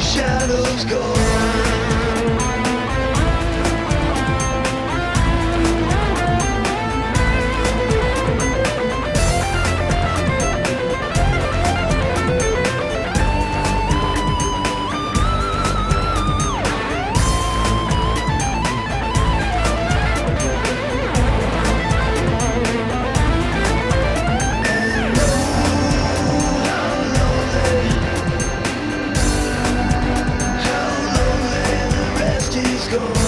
shadows go go.